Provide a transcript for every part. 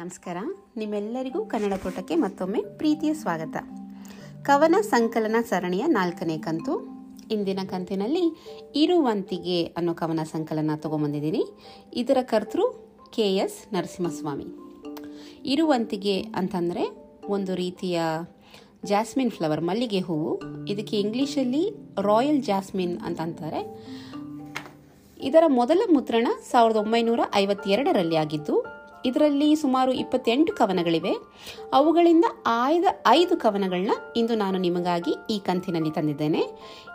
ನಮಸ್ಕಾರ. ನಿಮ್ಮೆಲ್ಲರಿಗೂ ಕನ್ನಡ ತೋಟಕ್ಕೆ ಮತ್ತೊಮ್ಮೆ ಪ್ರೀತಿಯ ಸ್ವಾಗತ. ಕವನ ಸಂಕಲನ ಸರಣಿಯ ನಾಲ್ಕನೇ ಕಂತು. ಇಂದಿನ ಕಂತಿನಲ್ಲಿ ಇರುವಂತಿಗೆ ಅನ್ನೋ ಕವನ ಸಂಕಲನ ತಗೊಂಬಂದಿದ್ದೀನಿ. ಇದರ ಕರ್ತೃ ಕೆ ಎಸ್ ನರಸಿಂಹಸ್ವಾಮಿ. ಇರುವಂತಿಗೆ ಅಂತಂದರೆ ಒಂದು ರೀತಿಯ ಜಾಸ್ಮಿನ್ ಫ್ಲವರ್, ಮಲ್ಲಿಗೆ ಹೂವು. ಇದಕ್ಕೆ ಇಂಗ್ಲೀಷಲ್ಲಿ ರಾಯಲ್ ಜಾಸ್ಮಿನ್ ಅಂತ ಅಂತಾರೆ. ಇದರ ಮೊದಲ ಮುದ್ರಣ ಸಾವಿರದ ಒಂಬೈನೂರ ಐವತ್ತೆರಡರಲ್ಲಿ ಆಗಿದ್ದು ಇದರಲ್ಲಿ ಸುಮಾರು ಇಪ್ಪತ್ತೆಂಟು ಕವನಗಳಿವೆ. ಅವುಗಳಿಂದ ಆಯ್ದ ಐದು ಕವನಗಳನ್ನ ಇಂದು ನಾನು ನಿಮಗಾಗಿ ಈ ಕಂತಿನಲ್ಲಿ ತಂದಿದ್ದೇನೆ.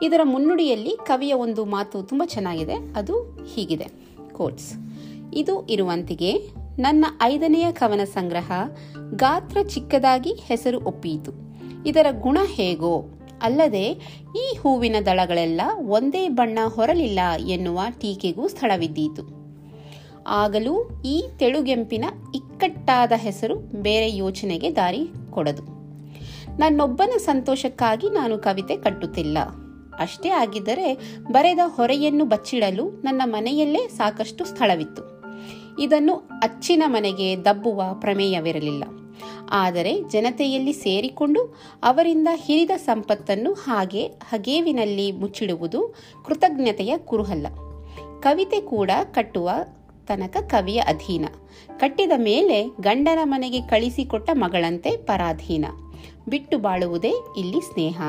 ಇದರ ಮುನ್ನುಡಿಯಲ್ಲಿ ಕವಿಯ ಒಂದು ಮಾತು ತುಂಬ ಚೆನ್ನಾಗಿದೆ. ಅದು ಹೀಗಿದೆ. ಕೋಟ್ಸ್ ಇದು ಇರುವಂತಿಗೆ, ನನ್ನ ಐದನೆಯ ಕವನ ಸಂಗ್ರಹ ಗಾತ್ರ ಚಿಕ್ಕದಾಗಿ ಹೆಸರು ಒಪ್ಪಿಯಿತು ಇದರ ಗುಣ ಹೇಗೋ? ಅಲ್ಲದೆ, ಈ ಹೂವಿನ ದಳಗಳೆಲ್ಲ ಒಂದೇ ಬಣ್ಣ ಹೊರಲಿಲ್ಲ ಎನ್ನುವ ಟೀಕೆಗೂ ಸ್ಥಳವಿದ್ದೀತು. ಆಗಲೂ ಈ ತೆಳುಗೆಂಪಿನ ಇಕ್ಕಟ್ಟಾದ ಹೆಸರು ಬೇರೆ ಯೋಚನೆಗೆ ದಾರಿ ಕೊಡದು. ನನ್ನೊಬ್ಬನ ಸಂತೋಷಕ್ಕಾಗಿ ನಾನು ಕವಿತೆ ಕಟ್ಟುತ್ತಿಲ್ಲ. ಅಷ್ಟೇ ಆಗಿದ್ದರೆ ಬರೆದ ಹೊರೆಯನ್ನು ಬಚ್ಚಿಡಲು ನನ್ನ ಮನೆಯಲ್ಲೇ ಸಾಕಷ್ಟು ಸ್ಥಳವಿತ್ತು. ಇದನ್ನು ಅಚ್ಚಿನ ಮನೆಗೆ ದಬ್ಬುವ ಪ್ರಮೇಯವಿರಲಿಲ್ಲ. ಆದರೆ ಜನತೆಯಲ್ಲಿ ಸೇರಿಕೊಂಡು ಅವರಿಂದ ಹಿರಿದ ಸಂಪತ್ತನ್ನು ಹಾಗೆ ಹಗೇವಿನಲ್ಲಿ ಮುಚ್ಚಿಡುವುದು ಕೃತಜ್ಞತೆಯ ಕುರುಹಲ್ಲ. ಕವಿತೆ ಕೂಡ ಕಟ್ಟುವ ತನಕ ಕವಿಯ ಅಧೀನ. ಕಟ್ಟಿದ ಮೇಲೆ ಗಂಡನ ಮನೆಗೆ ಕಳಿಸಿಕೊಟ್ಟ ಮಗಳಂತೆ ಪರಾಧೀನ. ಬಿಟ್ಟು ಬಾಳುವುದೇ ಇಲ್ಲಿ ಸ್ನೇಹ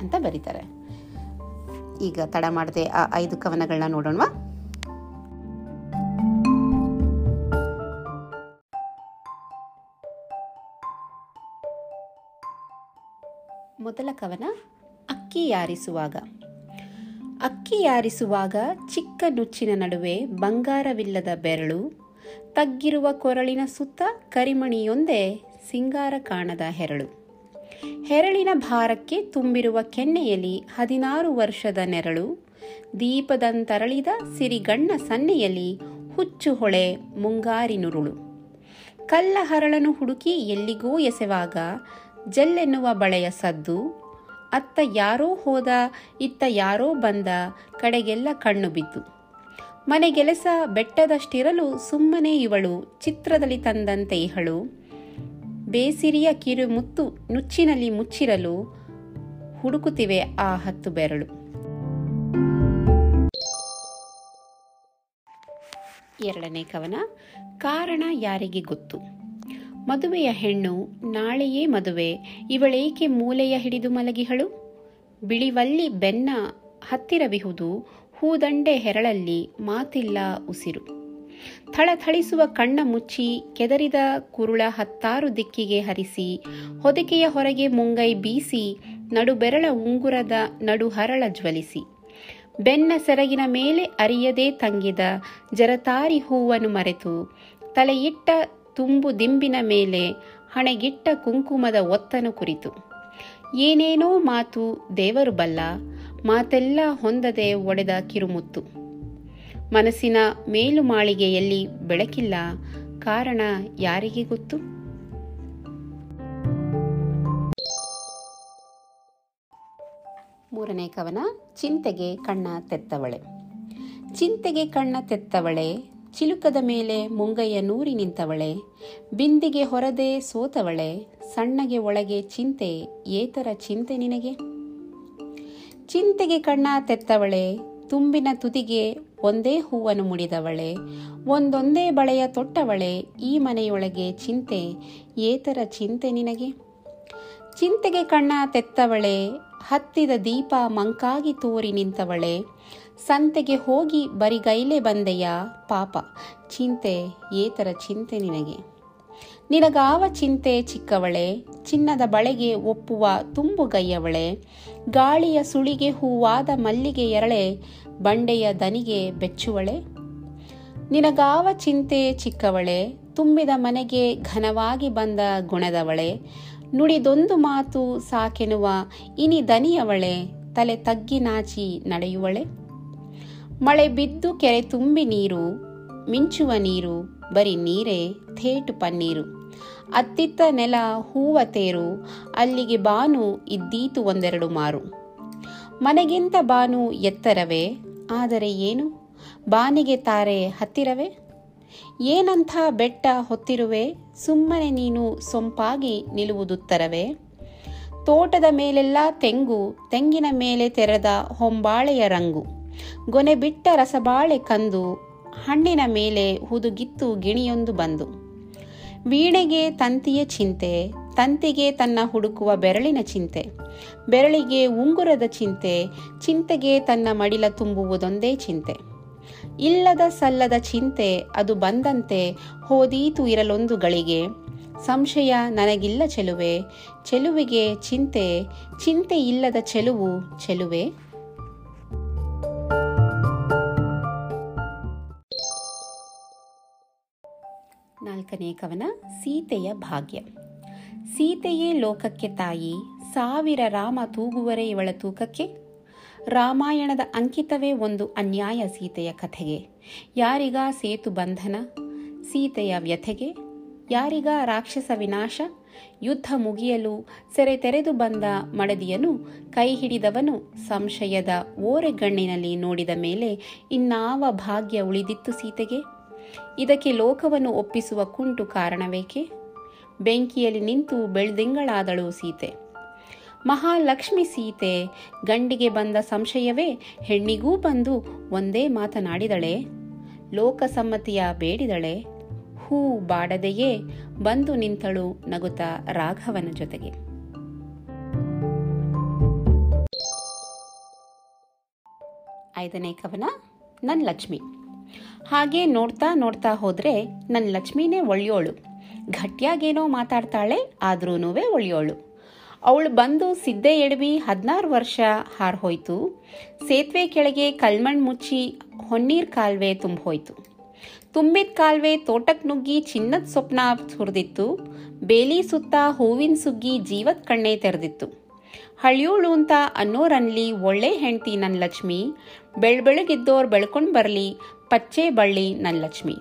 ಅಂತ ಬರೀತಾರೆ. ಈಗ ತಡ ಮಾಡದೆ ಆ ಐದು ಕವನಗಳನ್ನ ನೋಡೋಣವಾ? ಮೊದಲ ಕವನ, ಅಕ್ಕಿ ಯಾರಿಸುವಾಗ? ಅಕ್ಕಿ ಯಾರಿಸುವಾಗ ಚಿಕ್ಕ ನುಚ್ಚಿನ ನಡುವೆ ಬಂಗಾರವಿಲ್ಲದ ಬೆರಳು, ತಗ್ಗಿರುವ ಕೊರಳಿನ ಸುತ್ತ ಕರಿಮಣಿಯೊಂದೇ ಸಿಂಗಾರ ಕಾಣದ ಹೆರಳು. ಹೆರಳಿನ ಭಾರಕ್ಕೆ ತುಂಬಿರುವ ಕೆನ್ನೆಯಲ್ಲಿ ಹದಿನಾರು ವರ್ಷದ ನೆರಳು, ದೀಪದಂತರಳಿದ ಸಿರಿಗಣ್ಣ ಸನ್ನೆಯಲ್ಲಿ ಹುಚ್ಚು ಹೊಳೆ ಮುಂಗಾರಿನುರುಳು ಕಲ್ಲ ಹರಳನು ಹುಡುಕಿ ಎಲ್ಲಿಗೋ ಎಸೆವಾಗ ಜಲ್ಲೆನ್ನುವ ಬಳೆಯ ಸದ್ದು ಅತ್ತ ಯಾರೋ ಹೋದ, ಇತ್ತ ಯಾರೋ ಬಂದ, ಕಡೆಗೆಲ್ಲ ಕಣ್ಣು ಬಿದ್ದು. ಮನೆಗೆಲಸ ಬೆಟ್ಟದಷ್ಟಿರಲು ಸುಮ್ಮನೆ ಇವಳು, ಚಿತ್ರದಲ್ಲಿ ತಂದಂತೆ ಇಹಳು. ಬೇಸಿರಿಯ ಕಿರುಮುತ್ತು ನುಚ್ಚಿನಲ್ಲಿ ಮುಚ್ಚಿರಲು ಹುಡುಕುತ್ತಿವೆ ಆ ಹತ್ತು ಬೆರಳು. ಎರಡನೇ ಕವನ, ಕಾರಣ ಯಾರಿಗೆ ಗೊತ್ತು? ಮದುವೆಯ ಹೆಣ್ಣು ನಾಳೆಯೇ ಮದುವೆ, ಇವಳೇಕೆ ಮೂಲೆಯ ಹಿಡಿದು ಮಲಗಿಹಳು? ಬಿಳಿವಲ್ಲಿ ಬೆನ್ನ ಹತ್ತಿರವಿಹುದು, ಹೂದಂಡೆ ಹೆರಳಲ್ಲಿ ಮಾತಿಲ್ಲ ಉಸಿರು. ಥಳಥಳಿಸುವ ಕಣ್ಣ ಮುಚ್ಚಿ ಕೆದರಿದ ಕುರುಳ ಹತ್ತಾರು ದಿಕ್ಕಿಗೆ ಹರಿಸಿ, ಹೊದಿಕೆಯ ಹೊರಗೆ ಮುಂಗೈ ಬೀಸಿ, ನಡುಬೆರಳ ಉಂಗುರದ ನಡು ಹರಳ ಜ್ವಲಿಸಿ. ಬೆನ್ನ ಸೆರಗಿನ ಮೇಲೆ ಅರಿಯದೇ ತಂಗಿದ ಜರತಾರಿ ಹೂವನ್ನು ಮರೆತು, ತಲೆಯಿಟ್ಟ ತುಂಬು ದಿಂಬಿನ ಮೇಲೆ ಹಣೆಗಿಟ್ಟ ಕುಂಕುಮದ ಒತ್ತನು ಕುರಿತು, ಏನೇನೋ ಮಾತು ದೇವರು ಬಲ್ಲ, ಮಾತೆಲ್ಲ ಹೊಂದದೆ ಒಡೆದ ಕಿರುಮುತ್ತು. ಮನಸ್ಸಿನ ಮೇಲುಮಾಳಿಗೆಯಲ್ಲಿ ಬೆಳಕಿಲ್ಲ, ಕಾರಣ ಯಾರಿಗೆ ಗೊತ್ತು? ಮೂರನೇ ಕವನ, ಚಿಂತೆಗೆ ಕಣ್ಣ ತೆತ್ತವಳೆ. ಚಿಂತೆಗೆ ಕಣ್ಣ ತೆತ್ತವಳೆ ಚಿಲುಕದ ಮೇಲೆ ಮುಂಗಯ್ಯ ನೂರಿ ನಿಂತವಳೆ, ಬಿಂದಿಗೆ ಹೊರದೆ ಸೋತವಳೆ, ಸಣ್ಣಗೆ ಒಳಗೆ ಚಿಂತೆ, ಏತರ ಚಿಂತೆ ನಿನಗೆ? ಚಿಂತೆಗೆ ಕಣ್ಣ ತೆತ್ತವಳೆ, ತುಂಬಿನ ತುದಿಗೆ ಒಂದೇ ಹೂವನ್ನು ಮುಡಿದವಳೆ, ಒಂದೊಂದೇ ಬಳೆಯ ತೊಟ್ಟವಳೆ, ಈ ಮನೆಯೊಳಗೆ ಚಿಂತೆ, ಏತರ ಚಿಂತೆ ನಿನಗೆ? ಚಿಂತೆಗೆ ಕಣ್ಣ ತೆತ್ತವಳೆ, ಹತ್ತಿದ ದೀಪ ಮಂಕಾಗಿ ತೋರಿ ನಿಂತವಳೆ ಸಂತೆಗೆ ಹೋಗಿ ಬರಿಗೈಲೆ ಬಂದೆಯ ಪಾಪ. ಚಿಂತೆ, ಏತರ ಚಿಂತೆ ನಿನಗೆ. ನಿನಗಾವ ಚಿಂತೆ ಚಿಕ್ಕವಳೆ, ಚಿನ್ನದ ಬಳೆಗೆ ಒಪ್ಪುವ ತುಂಬುಗೈಯವಳೆ, ಗಾಳಿಯ ಸುಳಿಗೆ ಹೂವಾದ ಮಲ್ಲಿಗೆ ಎರಳೆ, ಬಂಡೆಯ ದನಿಗೆ ಬೆಚ್ಚುವಳೆ. ನಿನಗಾವ ಚಿಂತೆ ಚಿಕ್ಕವಳೆ, ತುಂಬಿದ ಮನೆಗೆ ಘನವಾಗಿ ಬಂದ ಗುಣದವಳೆ, ನುಡಿದೊಂದು ಮಾತು ಸಾಕೆನುವ ಇನಿ ದನಿಯವಳೆ, ತಲೆ ತಗ್ಗಿ ನಾಚಿ ನಡೆಯುವಳೆ. ಮಳೆ ಬಿದ್ದು ಕೆರೆ ತುಂಬಿ ನೀರು, ಮಿಂಚುವ ನೀರು, ಬರೀ ನೀರೇ ಥೇಟು ಪನ್ನೀರು. ಅತ್ತಿತ್ತ ನೆಲ ಹೂವ ತೇರು, ಅಲ್ಲಿಗೆ ಬಾನು ಇದ್ದೀತು ಒಂದೆರಡು ಮಾರು. ಮನೆಗಿಂತ ಬಾನು ಎತ್ತರವೇ, ಆದರೆ ಏನು? ಬಾನಿಗೆ ತಾರೆ ಹತ್ತಿರವೇ? ಏನಂಥ ಬೆಟ್ಟ ಹೊತ್ತಿರುವೆ, ಸುಮ್ಮನೆ ನೀನು ಸೊಂಪಾಗಿ ನಿಲ್ಲುವುದುತ್ತರವೇ? ತೋಟದ ಮೇಲೆಲ್ಲ ತೆಂಗು, ತೆಂಗಿನ ಮೇಲೆ ತೆರೆದ ಹೊಂಬಾಳೆಯ ರಂಗು. ಗೊನೆ ಬಿಟ್ಟ ರಸಬಾಳೆ ಕಂದು ಹಣ್ಣಿನ ಮೇಲೆ ಹುದುಗಿತ್ತು ಗಿಣಿಯೊಂದು ಬಂದು. ವೀಣೆಗೆ ತಂತಿಯ ಚಿಂತೆ, ತಂತಿಗೆ ತನ್ನ ಹುಡುಕುವ ಬೆರಳಿನ ಚಿಂತೆ, ಬೆರಳಿಗೆ ಉಂಗುರದ ಚಿಂತೆ, ಚಿಂತೆಗೆ ತನ್ನ ಮಡಿಲ ತುಂಬುವುದೊಂದೇ ಚಿಂತೆ. ಇಲ್ಲದ ಸಲ್ಲದ ಚಿಂತೆ ಅದು ಬಂದಂತೆ ಹೋದೀತು ಇರಲೊಂದು ಗಳಿಗೆ. ಸಂಶಯ ನನಗಿಲ್ಲ ಚೆಲುವೆ, ಚೆಲುವಿಗೆ ಚಿಂತೆ ಚಿಂತೆ ಇಲ್ಲದ ಚೆಲುವು ಚೆಲುವೆ. ನಾಲ್ಕನೇ ಕವನ ಸೀತೆಯ ಭಾಗ್ಯ. ಸೀತೆಯೇ ಲೋಕಕ್ಕೆ ತಾಯಿ, ಸಾವಿರ ರಾಮ ತೂಗುವರೆ ಇವಳ ತೂಕಕ್ಕೆ? ರಾಮಾಯಣದ ಅಂಕಿತವೇ ಒಂದು ಅನ್ಯಾಯ ಸೀತೆಯ ಕಥೆಗೆ. ಯಾರಿಗ ಸೇತು ಬಂಧನ, ಸೀತೆಯ ವ್ಯಥೆಗೆ? ಯಾರಿಗ ರಾಕ್ಷಸ ವಿನಾಶ, ಯುದ್ಧ ಮುಗಿಯಲು ಸೆರೆ ತೆರೆದು ಬಂದ ಮಡದಿಯನು ಕೈ ಹಿಡಿದವನು ಸಂಶಯದ ಓರೆಗಣ್ಣಿನಲ್ಲಿ ನೋಡಿದ ಮೇಲೆ ಇನ್ನಾವ ಭಾಗ್ಯ ಉಳಿದಿತ್ತು ಸೀತೆಗೆ? ಇದಕ್ಕೆ ಲೋಕವನ್ನು ಒಪ್ಪಿಸುವ ಕುಂಟು ಕಾರಣವೇಕೆ? ಬೆಂಕಿಯಲ್ಲಿ ನಿಂತು ಬೆಳ್ದಿಂಗಳಾದಳು ಸೀತೆ. ಮಹಾಲಕ್ಷ್ಮಿ ಸೀತೆ, ಗಂಡಿಗೆ ಬಂದ ಸಂಶಯವೇ ಹೆಣ್ಣಿಗೂ ಬಂದು ಒಂದೇ ಮಾತನಾಡಿದಳೆ. ಲೋಕಸಮ್ಮತಿಯ ಬೇಡಿದಳೆ. ಹೂ ಬಾಡದೆಯೇ ಬಂದು ನಿಂತಳು ನಗುತ್ತ ರಾಘವನ ಜೊತೆಗೆ. ಐದನೇ ಕವನ ನನ್ನ ಲಕ್ಷ್ಮಿ. ಹಾಗೆ ನೋಡ್ತಾ ನೋಡ್ತಾ ಹೋದ್ರೆ ನನ್ನ ಲಕ್ಷ್ಮಿನೇ ಒಳ್ಯೋಳು ಗಟ್ಟಿಯಾಗೇನೋ ಮಾತಾಡ್ತಾಳೆ ಆದ್ರೂ ಒಳ್ಳೆಯೋಳು. ಅವಳು ಬಂದು ಸಿದ್ದೆ ಎಡವಿ ಹದಿನಾರು ವರ್ಷ ಹಾರ್ಹೋಯ್ತು ಸೇತುವೆ ಕೆಳಗೆ ಕಲ್ಮಣ್ ಮುಚ್ಚಿ ಹೊನ್ನೀರ್ ಕಾಲ್ವೆ ತುಂಬೋಯ್ತು ತುಂಬಿದ ಕಾಲ್ವೆ ತೋಟಕ್ಕೆ ನುಗ್ಗಿ ಚಿನ್ನದ ಸ್ವಪ್ನ ಸುರಿದಿತ್ತು. ಬೇಲಿ ಸುತ್ತ ಹೂವಿನ ಸುಗ್ಗಿ ಜೀವದ ಕಣ್ಣೆ ತೆರೆದಿತ್ತು. ಹಳಿಯೋಳು ಅಂತ ಅನ್ನೋರನ್ಲಿ ಒಳ್ಳೆ ಹೆಂಡ್ತಿ ನನ್ನ ಲಕ್ಷ್ಮಿ. ಬೆಳ್ಬೆಳಗಿದ್ದೋರ್ ಬೆಳ್ಕೊಂಡು ಬರ್ಲಿ ಪಚ್ಚೆ ಬಳ್ಳಿ ನನ್ನ ಲಕ್ಷ್ಮಿ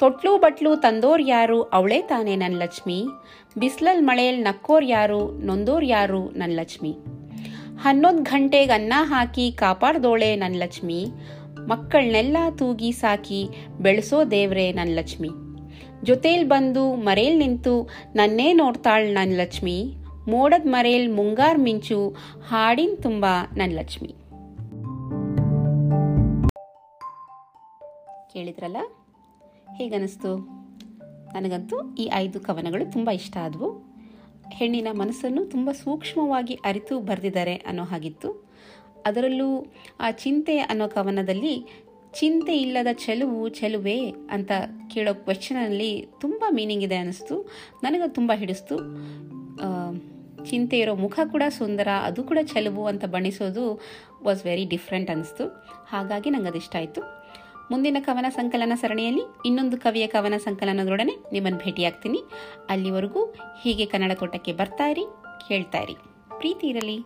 ತೊಟ್ಲು ಬಟ್ಲು ತಂದೋರ್ ಯಾರು ಅವಳೇ ತಾನೇ ನನ್ನ ಲಕ್ಷ್ಮಿ ಬಿಸ್ಲಲ್ ಮಳೆಯಲ್ ನಕ್ಕೋರ್ ಯಾರು ನೊಂದೋರ್ ಯಾರು ನನ್ನ ಲಕ್ಷ್ಮಿ ಹನ್ನೊಂದು ಗಂಟೆಗೆ ಅನ್ನ ಹಾಕಿ ಕಾಪಾಡ್ದೋಳೆ ನನ್ನ ಲಕ್ಷ್ಮಿ ಮಕ್ಕಳನ್ನೆಲ್ಲ ತೂಗಿ ಸಾಕಿ ಬೆಳೆಸೋ ದೇವ್ರೆ ನನ್ನ ಲಕ್ಷ್ಮಿ ಜೊತೇಲ್ ಬಂದು ಮರೇಲ್ ನಿಂತು ನನ್ನೇ ನೋಡ್ತಾಳ್ ನನ್ನ ಲಕ್ಷ್ಮಿ ಮೋಡದ ಮರೇಲ್ ಮುಂಗಾರ್ ಮಿಂಚು ಹಾಡಿನ ತುಂಬ ನನ್ನ ಲಕ್ಷ್ಮಿ ಕೇಳಿದ್ರಲ್ಲ? ಹೇಗನ್ನಿಸ್ತು? ನನಗಂತೂ ಈ ಐದು ಕವನಗಳು ತುಂಬ ಇಷ್ಟ ಆದವು. ಹೆಣ್ಣಿನ ಮನಸ್ಸನ್ನು ತುಂಬ ಸೂಕ್ಷ್ಮವಾಗಿ ಅರಿತು ಬರೆದಿದ್ದಾರೆ ಅನ್ನೋ ಹಾಗಿತ್ತು. ಅದರಲ್ಲೂ ಆ ಚಿಂತೆ ಅನ್ನೋ ಕವನದಲ್ಲಿ, ಚಿಂತೆ ಇಲ್ಲದ ಚೆಲುವು ಚೆಲುವೆ ಅಂತ ಕೇಳೋ ಕ್ವೆಶನಲ್ಲಿ ತುಂಬ ಮೀನಿಂಗ್ ಇದೆ ಅನ್ನಿಸ್ತು. ನನಗೆ ತುಂಬ ಹಿಡಿಸ್ತು. ಚಿಂತೆ ಇರೋ ಮುಖ ಕೂಡ ಸುಂದರ, ಅದು ಕೂಡ ಚೆಲುವು ಅಂತ ಬಣ್ಣಿಸೋದು ವಾಸ್ ವೆರಿ ಡಿಫ್ರೆಂಟ್ ಅನ್ನಿಸ್ತು. ಹಾಗಾಗಿ ನಂಗೆ ಇಷ್ಟ ಆಯಿತು. ಮುಂದಿನ ಕವನ ಸಂಕಲನ ಸರಣಿಯಲ್ಲಿ ಇನ್ನೊಂದು ಕವಿಯ ಕವನ ಸಂಕಲನದೊಡನೆ ನಿಮ್ಮನ್ನು ಭೇಟಿಯಾಗ್ತೀನಿ. ಅಲ್ಲಿವರೆಗೂ ಹೀಗೆ ಕನ್ನಡ ತೋಟಕ್ಕೆ ಬರ್ತಾ ಇರಿ, ಕೇಳ್ತಾ ಇರಿ. ಪ್ರೀತಿ ಇರಲಿ.